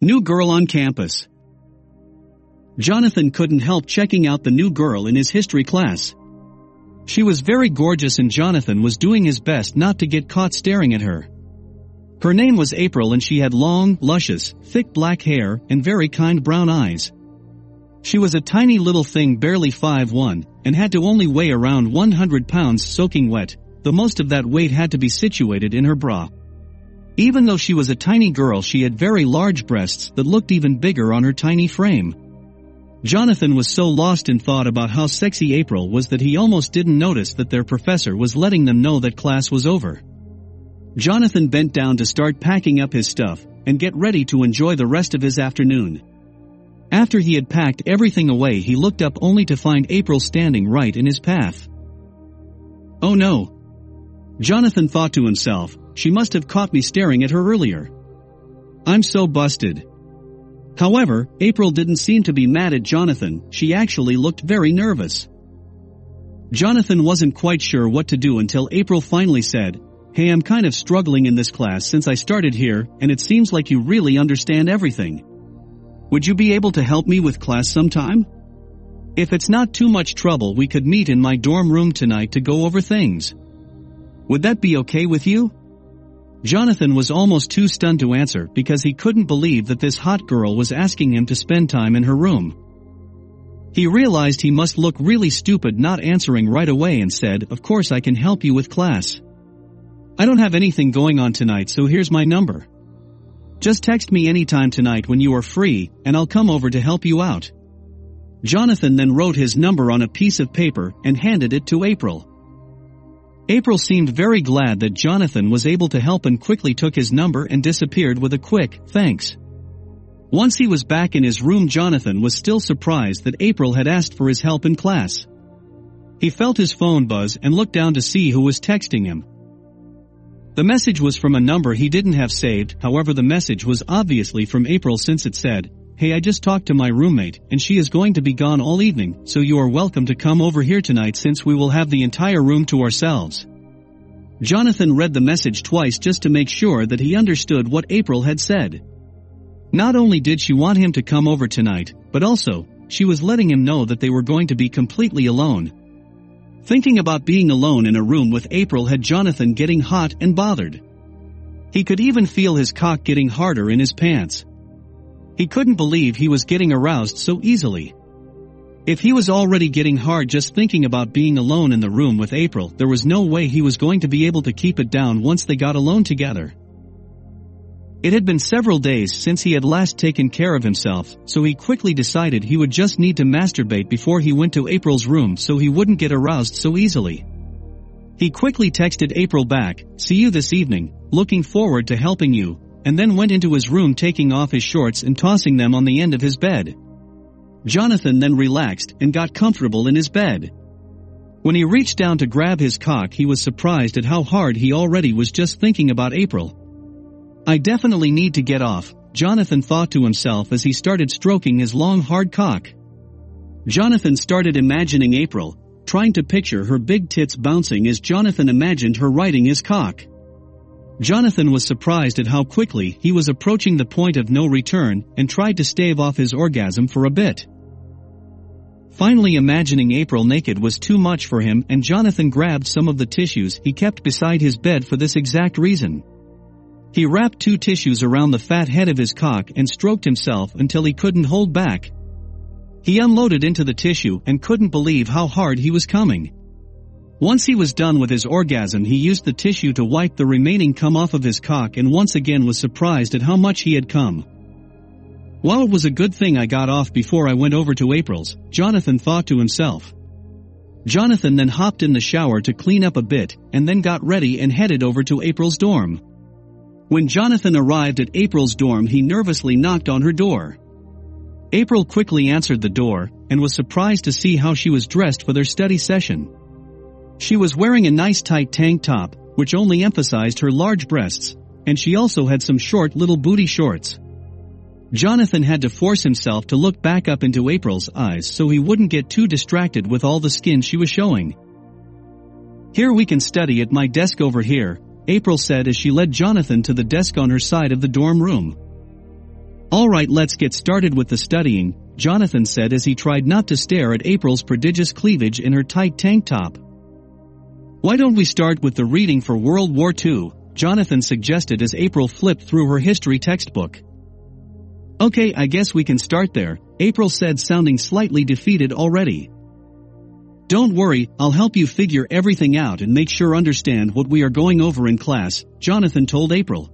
New girl on campus. Jonathan couldn't help checking out the new girl in his history class. She was very gorgeous and Jonathan was doing his best not to get caught staring at her. Her name was April and she had long, luscious, thick black hair and very kind brown eyes. She was a tiny little thing barely 5'1 and had to only weigh around 100 pounds soaking wet, the most of that weight had to be situated in her bra. Even though she was a tiny girl she had very large breasts that looked even bigger on her tiny frame. Jonathan was so lost in thought about how sexy April was that he almost didn't notice that their professor was letting them know that class was over. Jonathan bent down to start packing up his stuff and get ready to enjoy the rest of his afternoon. After he had packed everything away he looked up only to find April standing right in his path. Oh no! Jonathan thought to himself, she must have caught me staring at her earlier. I'm so busted. However, April didn't seem to be mad at Jonathan, she actually looked very nervous. Jonathan wasn't quite sure what to do until April finally said, Hey I'm kind of struggling in this class since I started here, and it seems like you really understand everything. Would you be able to help me with class sometime? If it's not too much trouble we could meet in my dorm room tonight to go over things. Would that be okay with you? Jonathan was almost too stunned to answer because he couldn't believe that this hot girl was asking him to spend time in her room. He realized he must look really stupid not answering right away and said, of course I can help you with class. I don't have anything going on tonight so here's my number. Just text me anytime tonight when you are free and I'll come over to help you out. Jonathan then wrote his number on a piece of paper and handed it to April. April seemed very glad that Jonathan was able to help and quickly took his number and disappeared with a quick, thanks. Once he was back in his room Jonathan was still surprised that April had asked for his help in class. He felt his phone buzz and looked down to see who was texting him. The message was from a number he didn't have saved, however the message was obviously from April since it said, Hey I just talked to my roommate, and she is going to be gone all evening, so you are welcome to come over here tonight since we will have the entire room to ourselves. Jonathan read the message twice just to make sure that he understood what April had said. Not only did she want him to come over tonight, but also, she was letting him know that they were going to be completely alone. Thinking about being alone in a room with April had Jonathan getting hot and bothered. He could even feel his cock getting harder in his pants. He couldn't believe he was getting aroused so easily. If he was already getting hard just thinking about being alone in the room with April, there was no way he was going to be able to keep it down once they got alone together. It had been several days since he had last taken care of himself, so he quickly decided he would just need to masturbate before he went to April's room so he wouldn't get aroused so easily. He quickly texted April back, see you this evening, looking forward to helping you, and then went into his room taking off his shorts and tossing them on the end of his bed. Jonathan then relaxed and got comfortable in his bed. When he reached down to grab his cock he was surprised at how hard he already was just thinking about April. I definitely need to get off, Jonathan thought to himself as he started stroking his long hard cock. Jonathan started imagining April, trying to picture her big tits bouncing as Jonathan imagined her riding his cock. Jonathan was surprised at how quickly he was approaching the point of no return and tried to stave off his orgasm for a bit. Finally imagining April naked was too much for him and Jonathan grabbed some of the tissues he kept beside his bed for this exact reason. He wrapped two tissues around the fat head of his cock and stroked himself until he couldn't hold back. He unloaded into the tissue and couldn't believe how hard he was coming. Once he was done with his orgasm he used the tissue to wipe the remaining cum off of his cock and once again was surprised at how much he had come. While it was a good thing I got off before I went over to April's, Jonathan thought to himself. Jonathan then hopped in the shower to clean up a bit and then got ready and headed over to April's dorm. When Jonathan arrived at April's dorm he nervously knocked on her door. April quickly answered the door and was surprised to see how she was dressed for their study session. She was wearing a nice tight tank top, which only emphasized her large breasts, and she also had some short little booty shorts. Jonathan had to force himself to look back up into April's eyes so he wouldn't get too distracted with all the skin she was showing. Here we can study at my desk over here, April said as she led Jonathan to the desk on her side of the dorm room. Alright let's get started with the studying, Jonathan said as he tried not to stare at April's prodigious cleavage in her tight tank top. Why don't we start with the reading for World War II, Jonathan suggested as April flipped through her history textbook. Okay, I guess we can start there, April said sounding slightly defeated already. Don't worry, I'll help you figure everything out and make sure understand what we are going over in class, Jonathan told April.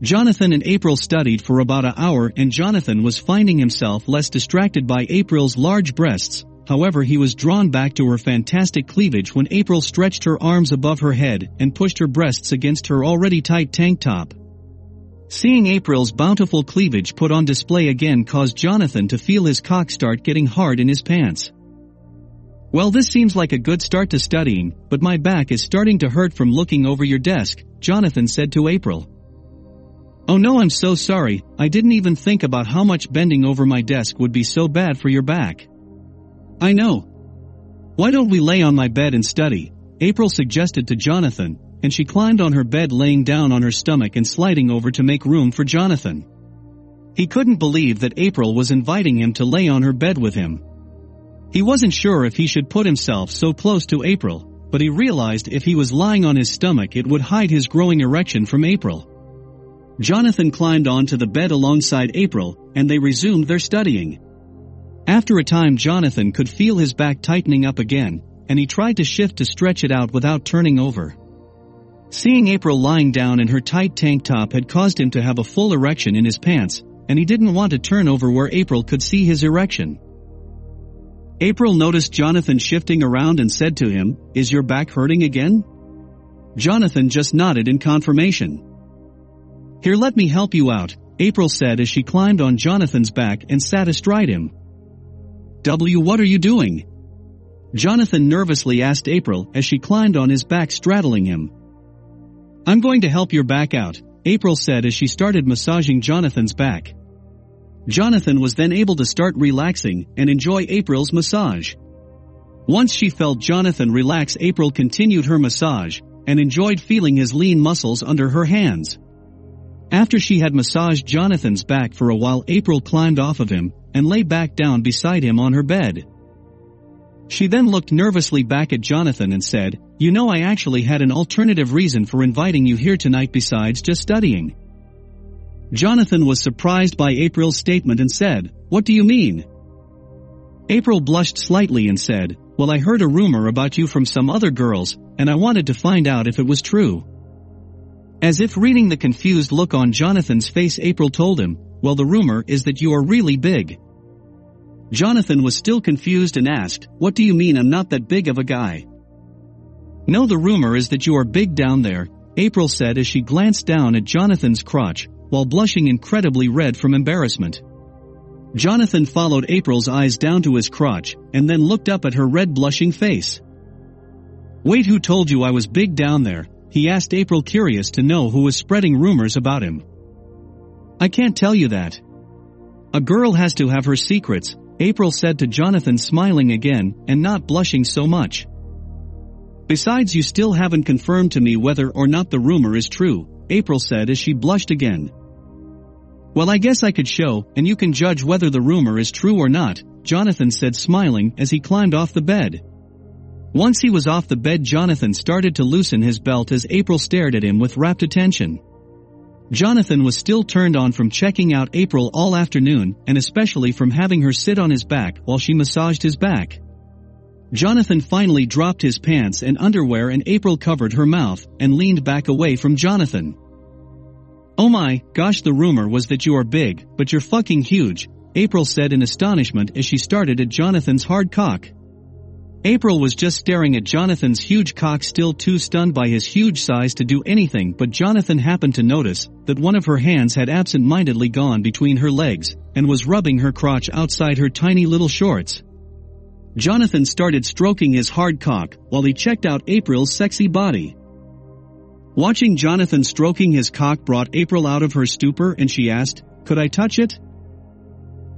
Jonathan and April studied for about an hour and Jonathan was finding himself less distracted by April's large breasts, however he was drawn back to her fantastic cleavage when April stretched her arms above her head and pushed her breasts against her already tight tank top. Seeing April's bountiful cleavage put on display again caused Jonathan to feel his cock start getting hard in his pants. Well this seems like a good start to studying, but my back is starting to hurt from looking over your desk, Jonathan said to April. Oh no I'm so sorry, I didn't even think about how much bending over my desk would be so bad for your back. I know. Why don't we lay on my bed and study? April suggested to Jonathan, and she climbed on her bed laying down on her stomach and sliding over to make room for Jonathan. He couldn't believe that April was inviting him to lay on her bed with him. He wasn't sure if he should put himself so close to April, but he realized if he was lying on his stomach it would hide his growing erection from April. Jonathan climbed onto the bed alongside April, and they resumed their studying. After a time Jonathan could feel his back tightening up again, and he tried to shift to stretch it out without turning over. Seeing April lying down in her tight tank top had caused him to have a full erection in his pants, and he didn't want to turn over where April could see his erection. April noticed Jonathan shifting around and said to him, Is your back hurting again? Jonathan just nodded in confirmation. Here let me help you out, April said as she climbed on Jonathan's back and sat astride him. W what are you doing? Jonathan nervously asked April as she climbed on his back straddling him. I'm going to help your back out, April said as she started massaging Jonathan's back. Jonathan was then able to start relaxing and enjoy April's massage. Once she felt Jonathan relax April continued her massage and enjoyed feeling his lean muscles under her hands. After she had massaged Jonathan's back for a while April climbed off of him and lay back down beside him on her bed. She then looked nervously back at Jonathan and said, You know I actually had an alternative reason for inviting you here tonight besides just studying. Jonathan was surprised by April's statement and said, What do you mean? April blushed slightly and said, Well I heard a rumor about you from some other girls, and I wanted to find out if it was true. As if reading the confused look on Jonathan's face April told him, well the rumor is that you are really big. Jonathan was still confused and asked, what do you mean I'm not that big of a guy? No the rumor is that you are big down there, April said as she glanced down at Jonathan's crotch, while blushing incredibly red from embarrassment. Jonathan followed April's eyes down to his crotch, and then looked up at her red blushing face. Wait who told you I was big down there, he asked April curious to know who was spreading rumors about him. I can't tell you that. A girl has to have her secrets, April said to Jonathan smiling again and not blushing so much. Besides you still haven't confirmed to me whether or not the rumor is true, April said as she blushed again. Well I guess I could show, and you can judge whether the rumor is true or not, Jonathan said smiling as he climbed off the bed. Once he was off the bed Jonathan started to loosen his belt as April stared at him with rapt attention. Jonathan was still turned on from checking out April all afternoon and especially from having her sit on his back while she massaged his back. Jonathan finally dropped his pants and underwear and April covered her mouth and leaned back away from Jonathan. Oh my, gosh the rumor was that you are big, but you're fucking huge, April said in astonishment as she started at Jonathan's hard cock. April was just staring at Jonathan's huge cock still too stunned by his huge size to do anything but Jonathan happened to notice that one of her hands had absent-mindedly gone between her legs and was rubbing her crotch outside her tiny little shorts. Jonathan started stroking his hard cock while he checked out April's sexy body. Watching Jonathan stroking his cock brought April out of her stupor and she asked, could I touch it?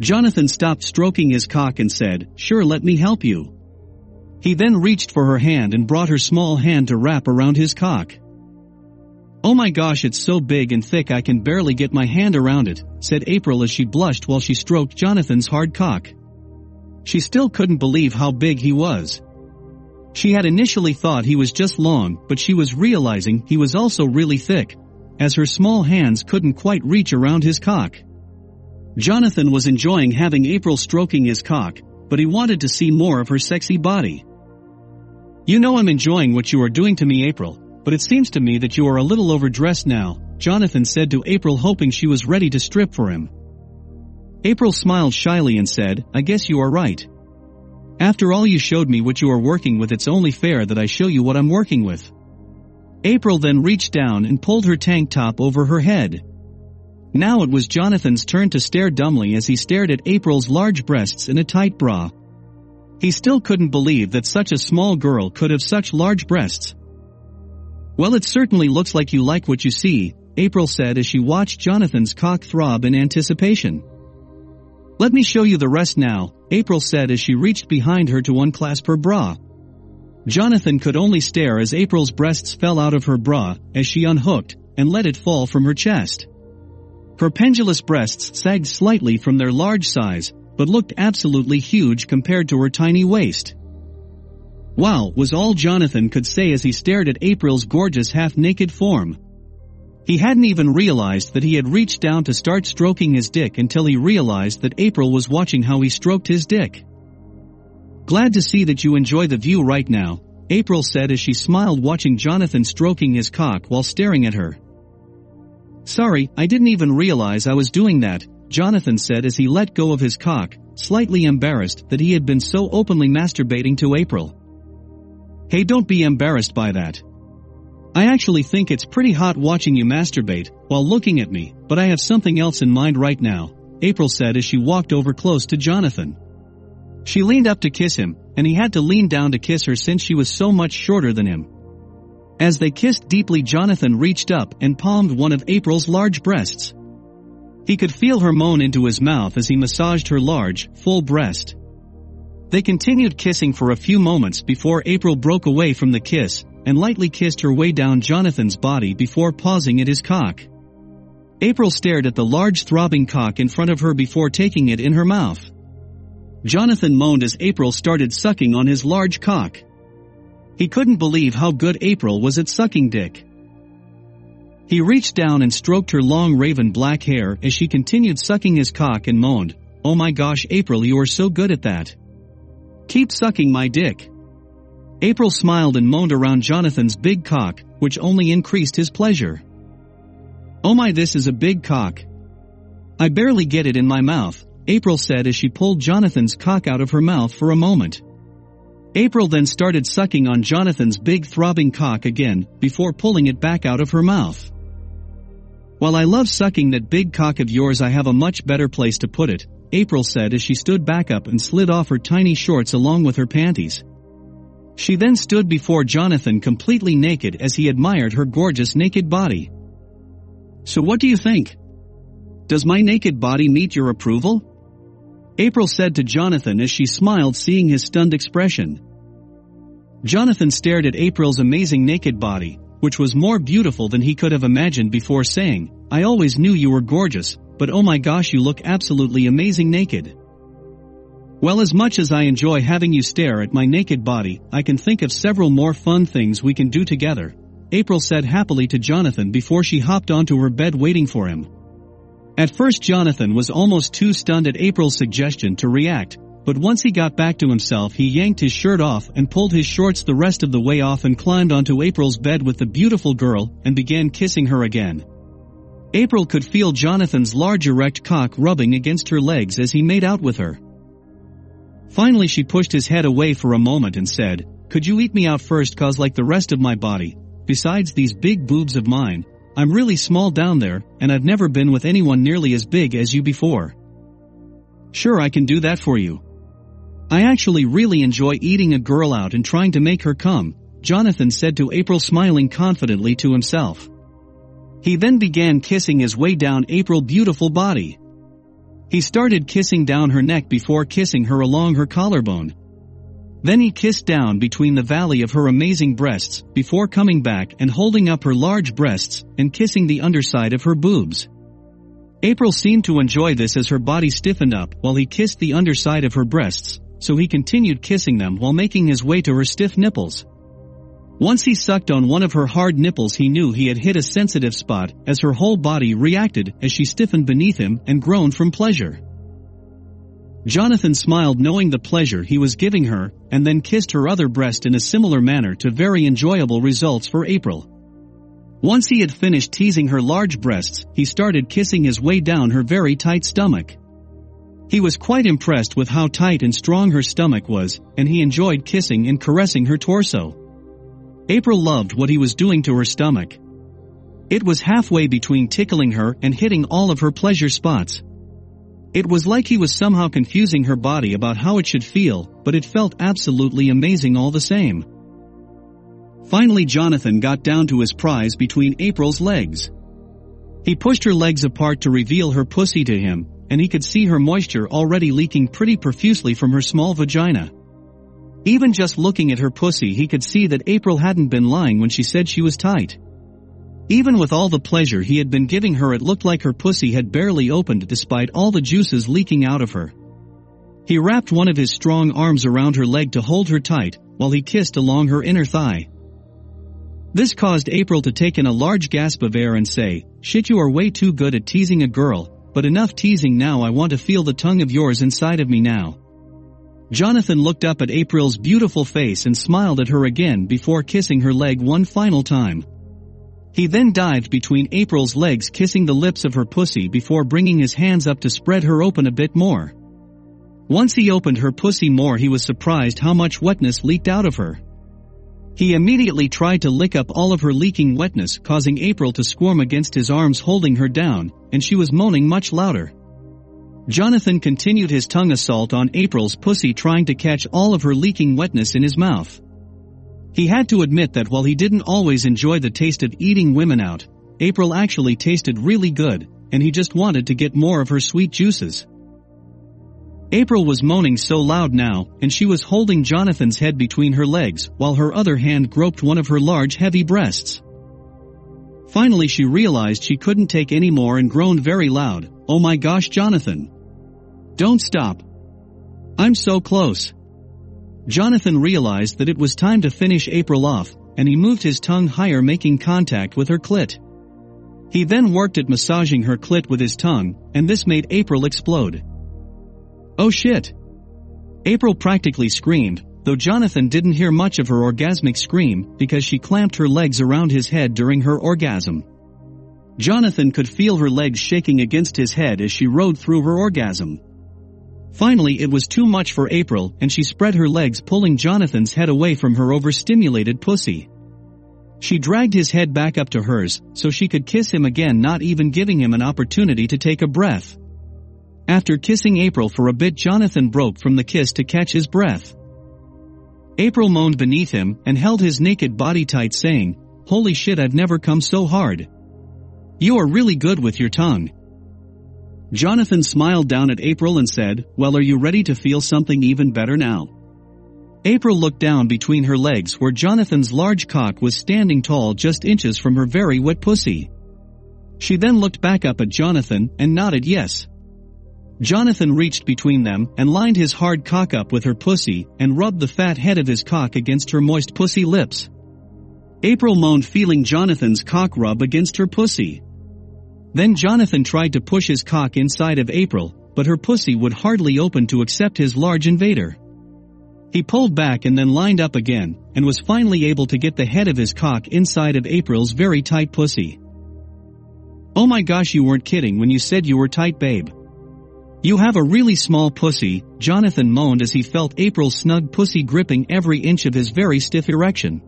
Jonathan stopped stroking his cock and said, sure let me help you. He then reached for her hand and brought her small hand to wrap around his cock. Oh my gosh it's so big and thick I can barely get my hand around it, said April as she blushed while she stroked Jonathan's hard cock. She still couldn't believe how big he was. She had initially thought he was just long, but she was realizing he was also really thick, as her small hands couldn't quite reach around his cock. Jonathan was enjoying having April stroking his cock, but he wanted to see more of her sexy body. You know I'm enjoying what you are doing to me April, but it seems to me that you are a little overdressed now, Jonathan said to April hoping she was ready to strip for him. April smiled shyly and said, I guess you are right. After all you showed me what you are working with it's only fair that I show you what I'm working with. April then reached down and pulled her tank top over her head. Now it was Jonathan's turn to stare dumbly as he stared at April's large breasts in a tight bra. He still couldn't believe that such a small girl could have such large breasts. Well it certainly looks like you like what you see, April said as she watched Jonathan's cock throb in anticipation. Let me show you the rest now, April said as she reached behind her to unclasp her bra. Jonathan could only stare as April's breasts fell out of her bra as she unhooked and let it fall from her chest. Her pendulous breasts sagged slightly from their large size, but looked absolutely huge compared to her tiny waist. Wow, was all Jonathan could say as he stared at April's gorgeous half-naked form. He hadn't even realized that he had reached down to start stroking his dick until he realized that April was watching how he stroked his dick. Glad to see that you enjoy the view right now, April said as she smiled watching Jonathan stroking his cock while staring at her. Sorry, I didn't even realize I was doing that, Jonathan said as he let go of his cock, slightly embarrassed that he had been so openly masturbating to April. Hey don't be embarrassed by that. I actually think it's pretty hot watching you masturbate while looking at me, but I have something else in mind right now, April said as she walked over close to Jonathan. She leaned up to kiss him, and he had to lean down to kiss her since she was so much shorter than him. As they kissed deeply Jonathan reached up and palmed one of April's large breasts. He could feel her moan into his mouth as he massaged her large, full breast. They continued kissing for a few moments before April broke away from the kiss and lightly kissed her way down Jonathan's body before pausing at his cock. April stared at the large throbbing cock in front of her before taking it in her mouth. Jonathan moaned as April started sucking on his large cock. He couldn't believe how good April was at sucking dick. He reached down and stroked her long raven black hair as she continued sucking his cock and moaned, Oh my gosh April you are so good at that. Keep sucking my dick. April smiled and moaned around Jonathan's big cock, which only increased his pleasure. Oh my this is a big cock. I barely get it in my mouth, April said as she pulled Jonathan's cock out of her mouth for a moment. April then started sucking on Jonathan's big throbbing cock again, before pulling it back out of her mouth. While I love sucking that big cock of yours I have a much better place to put it, April said as she stood back up and slid off her tiny shorts along with her panties. She then stood before Jonathan completely naked as he admired her gorgeous naked body. So what do you think? Does my naked body meet your approval? April said to Jonathan as she smiled seeing his stunned expression. Jonathan stared at April's amazing naked body, which was more beautiful than he could have imagined before saying, I always knew you were gorgeous, but oh my gosh you look absolutely amazing naked. Well as much as I enjoy having you stare at my naked body, I can think of several more fun things we can do together. April said happily to Jonathan before she hopped onto her bed waiting for him. At first Jonathan was almost too stunned at April's suggestion to react, but once he got back to himself he yanked his shirt off and pulled his shorts the rest of the way off and climbed onto April's bed with the beautiful girl and began kissing her again. April could feel Jonathan's large erect cock rubbing against her legs as he made out with her. Finally she pushed his head away for a moment and said, Could you eat me out first cause like the rest of my body, besides these big boobs of mine, I'm really small down there, and I've never been with anyone nearly as big as you before. Sure I can do that for you. I actually really enjoy eating a girl out and trying to make her come, Jonathan said to April smiling confidently to himself. He then began kissing his way down April's beautiful body. He started kissing down her neck before kissing her along her collarbone. Then he kissed down between the valley of her amazing breasts, before coming back and holding up her large breasts, and kissing the underside of her boobs. April seemed to enjoy this as her body stiffened up while he kissed the underside of her breasts, so he continued kissing them while making his way to her stiff nipples. Once he sucked on one of her hard nipples he knew he had hit a sensitive spot as her whole body reacted as she stiffened beneath him and groaned from pleasure. Jonathan smiled knowing the pleasure he was giving her, and then kissed her other breast in a similar manner to very enjoyable results for April. Once he had finished teasing her large breasts, he started kissing his way down her very tight stomach. He was quite impressed with how tight and strong her stomach was, and he enjoyed kissing and caressing her torso. April loved what he was doing to her stomach. It was halfway between tickling her and hitting all of her pleasure spots. It was like he was somehow confusing her body about how it should feel, but it felt absolutely amazing all the same. Finally Jonathan got down to his prize between April's legs. He pushed her legs apart to reveal her pussy to him, and he could see her moisture already leaking pretty profusely from her small vagina. Even just looking at her pussy he could see that April hadn't been lying when she said she was tight. Even with all the pleasure he had been giving her it looked like her pussy had barely opened despite all the juices leaking out of her. He wrapped one of his strong arms around her leg to hold her tight, while he kissed along her inner thigh. This caused April to take in a large gasp of air and say, Shit you are way too good at teasing a girl, but enough teasing now I want to feel the tongue of yours inside of me now. Jonathan looked up at April's beautiful face and smiled at her again before kissing her leg one final time. He then dived between April's legs kissing the lips of her pussy before bringing his hands up to spread her open a bit more. Once he opened her pussy more he was surprised how much wetness leaked out of her. He immediately tried to lick up all of her leaking wetness causing April to squirm against his arms holding her down, and she was moaning much louder. Jonathan continued his tongue assault on April's pussy trying to catch all of her leaking wetness in his mouth. He had to admit that while he didn't always enjoy the taste of eating women out, April actually tasted really good, and he just wanted to get more of her sweet juices. April was moaning so loud now, and she was holding Jonathan's head between her legs, while her other hand groped one of her large heavy breasts. Finally she realized she couldn't take any more and groaned very loud, Oh my gosh Jonathan! Don't stop! I'm so close! Jonathan realized that it was time to finish April off, and he moved his tongue higher making contact with her clit. He then worked at massaging her clit with his tongue, and this made April explode. Oh shit! April practically screamed, though Jonathan didn't hear much of her orgasmic scream because she clamped her legs around his head during her orgasm. Jonathan could feel her legs shaking against his head as she rode through her orgasm. Finally it was too much for April and she spread her legs pulling Jonathan's head away from her overstimulated pussy. She dragged his head back up to hers so she could kiss him again not even giving him an opportunity to take a breath. After kissing April for a bit Jonathan broke from the kiss to catch his breath. April moaned beneath him and held his naked body tight saying, Holy shit I've never come so hard. You are really good with your tongue. Jonathan smiled down at April and said, Well are you ready to feel something even better now? April looked down between her legs where Jonathan's large cock was standing tall just inches from her very wet pussy. She then looked back up at Jonathan and nodded yes. Jonathan reached between them and lined his hard cock up with her pussy and rubbed the fat head of his cock against her moist pussy lips. April moaned feeling Jonathan's cock rub against her pussy. Then Jonathan tried to push his cock inside of April, but her pussy would hardly open to accept his large invader. He pulled back and then lined up again, and was finally able to get the head of his cock inside of April's very tight pussy. Oh my gosh you weren't kidding when you said you were tight babe. You have a really small pussy, Jonathan moaned as he felt April's snug pussy gripping every inch of his very stiff erection.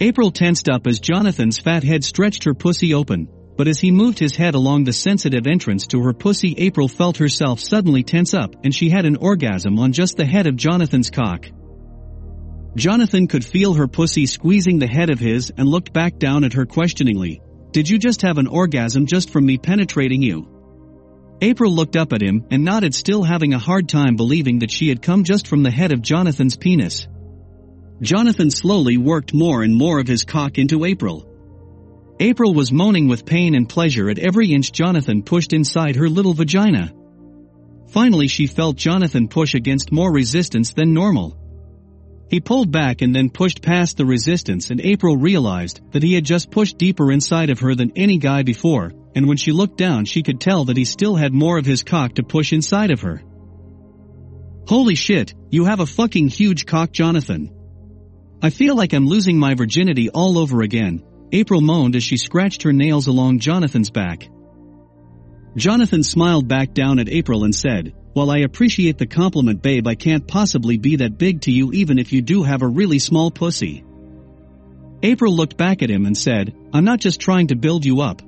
April tensed up as Jonathan's fat head stretched her pussy open, but as he moved his head along the sensitive entrance to her pussy April felt herself suddenly tense up and she had an orgasm on just the head of Jonathan's cock. Jonathan could feel her pussy squeezing the head of his and looked back down at her questioningly. Did you just have an orgasm just from me penetrating you? April looked up at him and nodded still having a hard time believing that she had come just from the head of Jonathan's penis. Jonathan slowly worked more and more of his cock into April. April was moaning with pain and pleasure at every inch Jonathan pushed inside her little vagina. Finally she felt Jonathan push against more resistance than normal. He pulled back and then pushed past the resistance and April realized that he had just pushed deeper inside of her than any guy before, and when she looked down she could tell that he still had more of his cock to push inside of her. Holy shit, you have a fucking huge cock Jonathan. I feel like I'm losing my virginity all over again, April moaned as she scratched her nails along Jonathan's back. Jonathan smiled back down at April and said, While I appreciate the compliment babe I can't possibly be that big to you even if you do have a really small pussy. April looked back at him and said, I'm not just trying to build you up.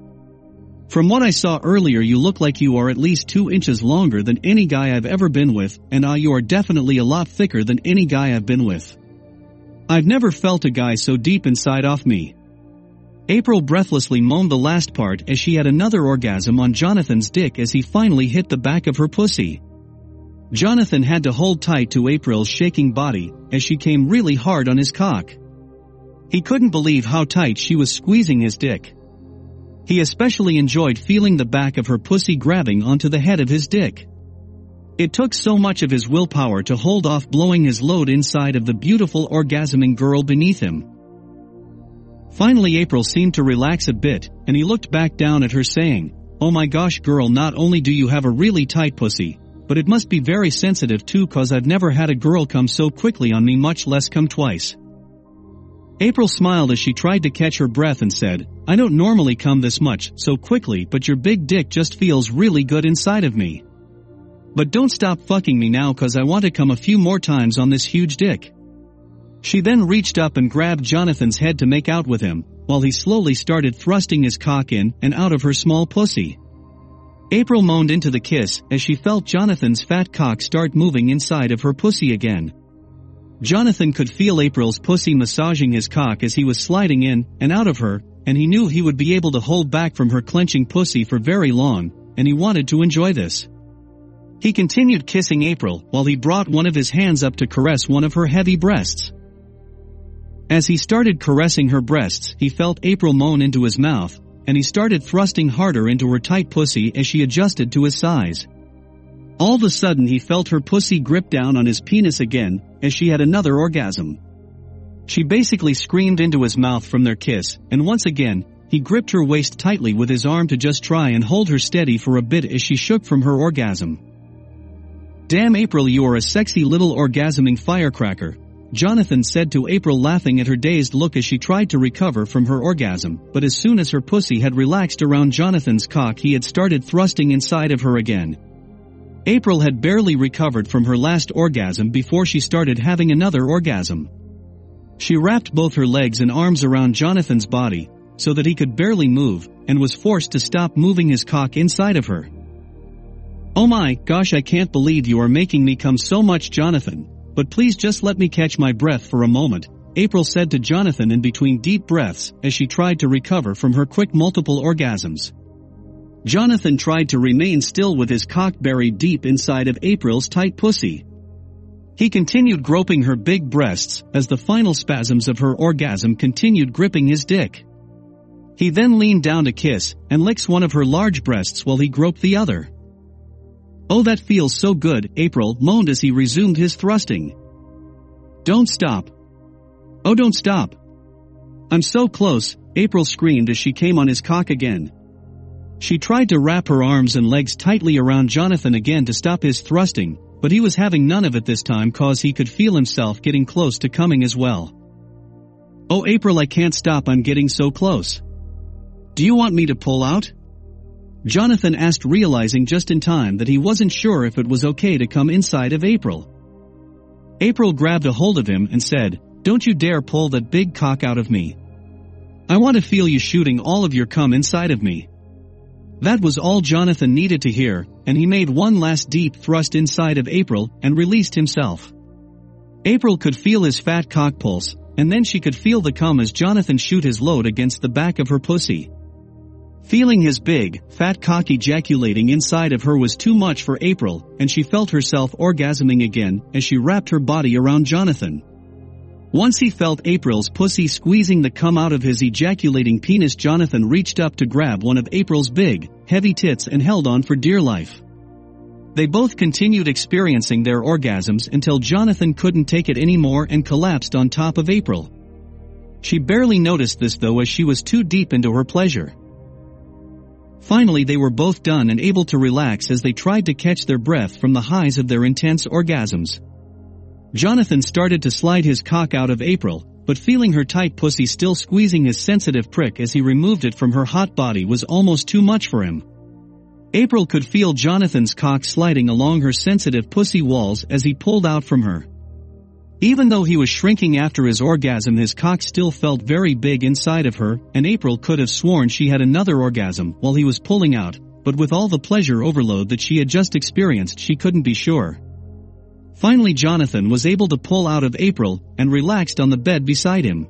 From what I saw earlier you look like you are at least two inches longer than any guy I've ever been with, and ah you are definitely a lot thicker than any guy I've been with. I've never felt a guy so deep inside off me. April breathlessly moaned the last part as she had another orgasm on Jonathan's dick as he finally hit the back of her pussy. Jonathan had to hold tight to April's shaking body as she came really hard on his cock. He couldn't believe how tight she was squeezing his dick. He especially enjoyed feeling the back of her pussy grabbing onto the head of his dick. It took so much of his willpower to hold off blowing his load inside of the beautiful orgasming girl beneath him. Finally April seemed to relax a bit, and he looked back down at her saying, Oh my gosh girl not only do you have a really tight pussy, but it must be very sensitive too cause I've never had a girl come so quickly on me much less come twice. April smiled as she tried to catch her breath and said, I don't normally come this much, so quickly but your big dick just feels really good inside of me. But don't stop fucking me now cause I want to come a few more times on this huge dick. She then reached up and grabbed Jonathan's head to make out with him, while he slowly started thrusting his cock in and out of her small pussy. April moaned into the kiss as she felt Jonathan's fat cock start moving inside of her pussy again. Jonathan could feel April's pussy massaging his cock as he was sliding in and out of her, and he knew he would be able to hold back from her clenching pussy for very long, and he wanted to enjoy this. He continued kissing April while he brought one of his hands up to caress one of her heavy breasts. As he started caressing her breasts, he felt April moan into his mouth, and he started thrusting harder into her tight pussy as she adjusted to his size. All of a sudden he felt her pussy grip down on his penis again, as she had another orgasm. She basically screamed into his mouth from their kiss, and once again, he gripped her waist tightly with his arm to just try and hold her steady for a bit as she shook from her orgasm. Damn April you are a sexy little orgasming firecracker, Jonathan said to April laughing at her dazed look as she tried to recover from her orgasm, but as soon as her pussy had relaxed around Jonathan's cock he had started thrusting inside of her again. April had barely recovered from her last orgasm before she started having another orgasm. She wrapped both her legs and arms around Jonathan's body, so that he could barely move, and was forced to stop moving his cock inside of her. Oh my gosh I can't believe you are making me come so much Jonathan, but please just let me catch my breath for a moment, April said to Jonathan in between deep breaths as she tried to recover from her quick multiple orgasms. Jonathan tried to remain still with his cock buried deep inside of April's tight pussy. He continued groping her big breasts as the final spasms of her orgasm continued gripping his dick. He then leaned down to kiss and licks one of her large breasts while he groped the other. Oh that feels so good, April moaned as he resumed his thrusting. Don't stop. Oh don't stop. I'm so close, April screamed as she came on his cock again. She tried to wrap her arms and legs tightly around Jonathan again to stop his thrusting, but he was having none of it this time cause he could feel himself getting close to coming as well. Oh April I can't stop I'm getting so close. Do you want me to pull out? Jonathan asked realizing just in time that he wasn't sure if it was okay to come inside of April. April grabbed a hold of him and said, Don't you dare pull that big cock out of me. I want to feel you shooting all of your cum inside of me. That was all Jonathan needed to hear, and he made one last deep thrust inside of April and released himself. April could feel his fat cock pulse, and then she could feel the cum as Jonathan shoot his load against the back of her pussy. Feeling his big, fat cock ejaculating inside of her was too much for April, and she felt herself orgasming again as she wrapped her body around Jonathan. Once he felt April's pussy squeezing the cum out of his ejaculating penis Jonathan reached up to grab one of April's big, heavy tits and held on for dear life. They both continued experiencing their orgasms until Jonathan couldn't take it anymore and collapsed on top of April. She barely noticed this though as she was too deep into her pleasure. Finally they were both done and able to relax as they tried to catch their breath from the highs of their intense orgasms. Jonathan started to slide his cock out of April, but feeling her tight pussy still squeezing his sensitive prick as he removed it from her hot body was almost too much for him. April could feel Jonathan's cock sliding along her sensitive pussy walls as he pulled out from her. Even though he was shrinking after his orgasm his cock still felt very big inside of her, and April could have sworn she had another orgasm while he was pulling out, but with all the pleasure overload that she had just experienced she couldn't be sure. Finally Jonathan was able to pull out of April and relaxed on the bed beside him.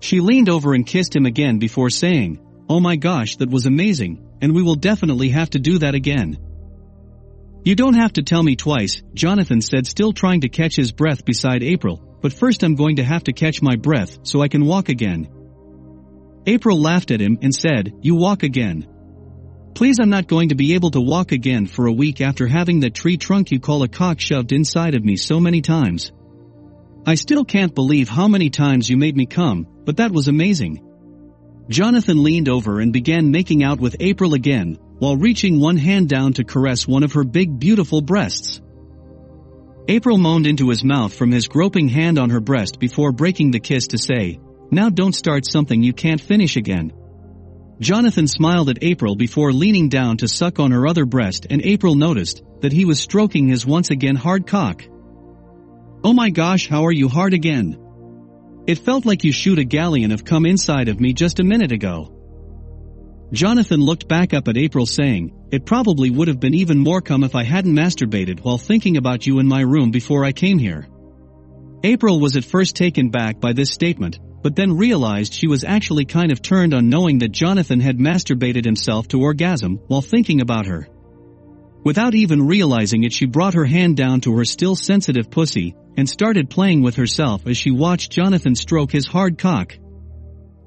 She leaned over and kissed him again before saying, Oh my gosh that was amazing, and we will definitely have to do that again. You don't have to tell me twice, Jonathan said still trying to catch his breath beside April, but first I'm going to have to catch my breath so I can walk again. April laughed at him and said, You walk again. Please I'm not going to be able to walk again for a week after having that tree trunk you call a cock shoved inside of me so many times. I still can't believe how many times you made me come, but that was amazing. Jonathan leaned over and began making out with April again, while reaching one hand down to caress one of her big beautiful breasts. April moaned into his mouth from his groping hand on her breast before breaking the kiss to say, Now don't start something you can't finish again. Jonathan smiled at April before leaning down to suck on her other breast and April noticed that he was stroking his once again hard cock. Oh my gosh how are you hard again? It felt like you shoot a galleon of cum inside of me just a minute ago. Jonathan looked back up at April saying, it probably would have been even more cum if I hadn't masturbated while thinking about you in my room before I came here. April was at first taken back by this statement, but then realized she was actually kind of turned on knowing that Jonathan had masturbated himself to orgasm while thinking about her. Without even realizing it she brought her hand down to her still sensitive pussy and started playing with herself as she watched Jonathan stroke his hard cock.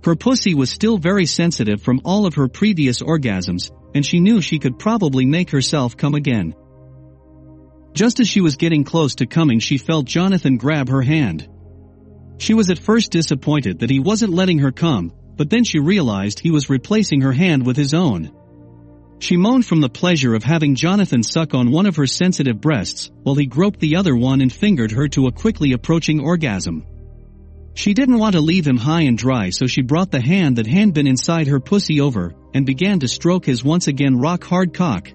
Her pussy was still very sensitive from all of her previous orgasms, and she knew she could probably make herself come again. Just as she was getting close to coming she felt Jonathan grab her hand. She was at first disappointed that he wasn't letting her come, but then she realized he was replacing her hand with his own. She moaned from the pleasure of having Jonathan suck on one of her sensitive breasts, while he groped the other one and fingered her to a quickly approaching orgasm. She didn't want to leave him high and dry so she brought the hand that had been inside her pussy over, and began to stroke his once again rock hard cock.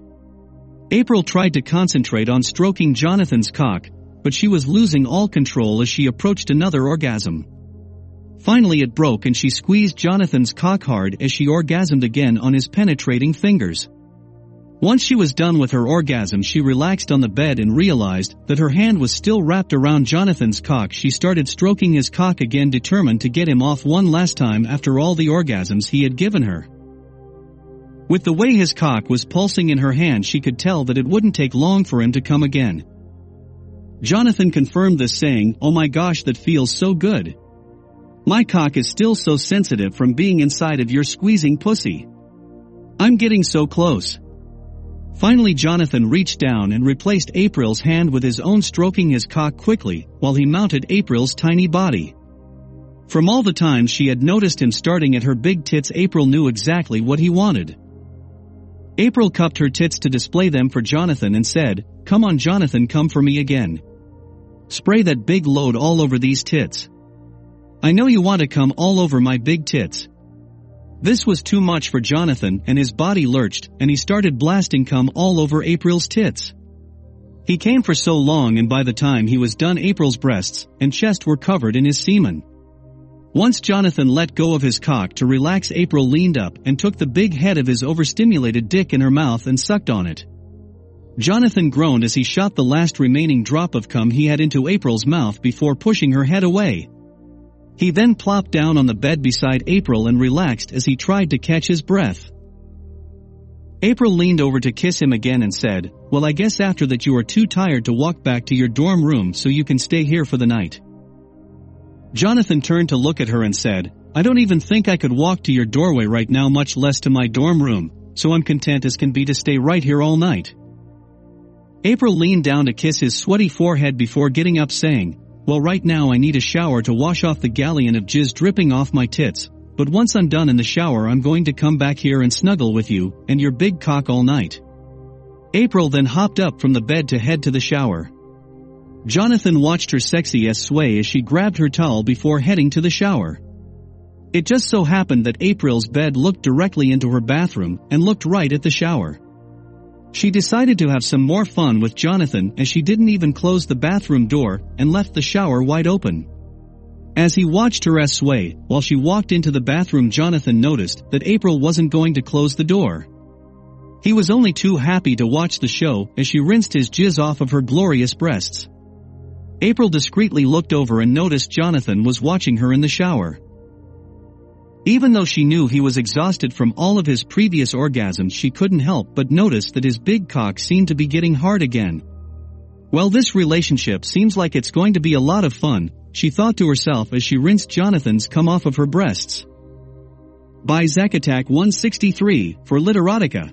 April tried to concentrate on stroking Jonathan's cock, but she was losing all control as she approached another orgasm. Finally it broke and she squeezed Jonathan's cock hard as she orgasmed again on his penetrating fingers. Once she was done with her orgasm she relaxed on the bed and realized that her hand was still wrapped around Jonathan's cock she started stroking his cock again determined to get him off one last time after all the orgasms he had given her. With the way his cock was pulsing in her hand she could tell that it wouldn't take long for him to come again. Jonathan confirmed this saying, Oh my gosh that feels so good. My cock is still so sensitive from being inside of your squeezing pussy. I'm getting so close. Finally Jonathan reached down and replaced April's hand with his own stroking his cock quickly, while he mounted April's tiny body. From all the times she had noticed him starting at her big tits April knew exactly what he wanted. April cupped her tits to display them for Jonathan and said, Come on Jonathan come for me again. Spray that big load all over these tits. I know you want to come all over my big tits. This was too much for Jonathan and his body lurched and he started blasting cum all over April's tits. He came for so long and by the time he was done April's breasts and chest were covered in his semen. Once Jonathan let go of his cock to relax April leaned up and took the big head of his overstimulated dick in her mouth and sucked on it. Jonathan groaned as he shot the last remaining drop of cum he had into April's mouth before pushing her head away. He then plopped down on the bed beside April and relaxed as he tried to catch his breath. April leaned over to kiss him again and said, Well I guess after that you are too tired to walk back to your dorm room so you can stay here for the night. Jonathan turned to look at her and said, I don't even think I could walk to your doorway right now much less to my dorm room, so I'm content as can be to stay right here all night. April leaned down to kiss his sweaty forehead before getting up saying, Well right now I need a shower to wash off the galleon of jizz dripping off my tits, but once I'm done in the shower I'm going to come back here and snuggle with you, and your big cock all night. April then hopped up from the bed to head to the shower. Jonathan watched her sexy ass sway as she grabbed her towel before heading to the shower. It just so happened that April's bed looked directly into her bathroom and looked right at the shower. She decided to have some more fun with Jonathan as she didn't even close the bathroom door and left the shower wide open. As he watched her sway, while she walked into the bathroom Jonathan noticed that April wasn't going to close the door. He was only too happy to watch the show as she rinsed his jizz off of her glorious breasts. April discreetly looked over and noticed Jonathan was watching her in the shower. Even though she knew he was exhausted from all of his previous orgasms she couldn't help but notice that his big cock seemed to be getting hard again. Well this relationship seems like it's going to be a lot of fun, she thought to herself as she rinsed Jonathan's come off of her breasts. By Zack Attack 163 for Literotica.